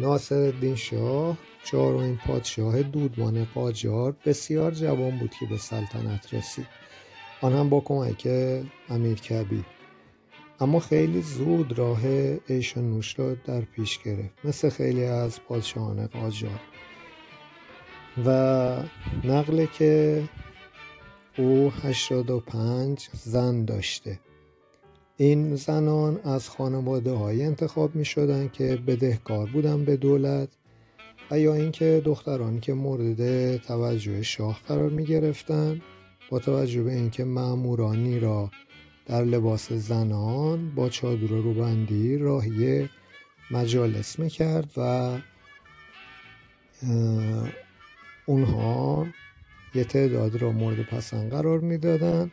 ناصر شاه چهارمین پادشاه دودمان قاجار بسیار جوان بود که به سلطنت رسید. آن هم با کمک امیر کبیر اما خیلی زود راه عیش و نوش را در پیش گرفت مثل خیلی از پادشاهان قاجار. و نقله که او 85 زن داشته. این زنان از خانواده های انتخاب می شدن که بدهکار بودن به دولت و یا اینکه دخترانی که مورد توجه شاه قرار می گرفتن با توجه به اینکه معمورانی را در لباس زنان با چادر روبندی راهی مجالس می کرد و اونها یه تعداد را مورد پسند قرار می‌دادن.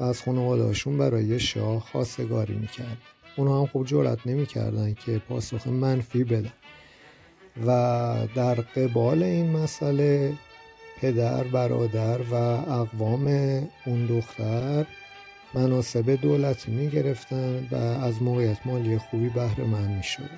و از خانوادهاشون برای شاه خواستگاری می‌کرد اونها هم خوب جرأت نمی‌کردن که پاسخ منفی بدن و در قبال این مسئله پدر برادر و اقوام اون دختر مناسب دولتی می گرفتن و از موقعیت مالی خوبی بهره من می.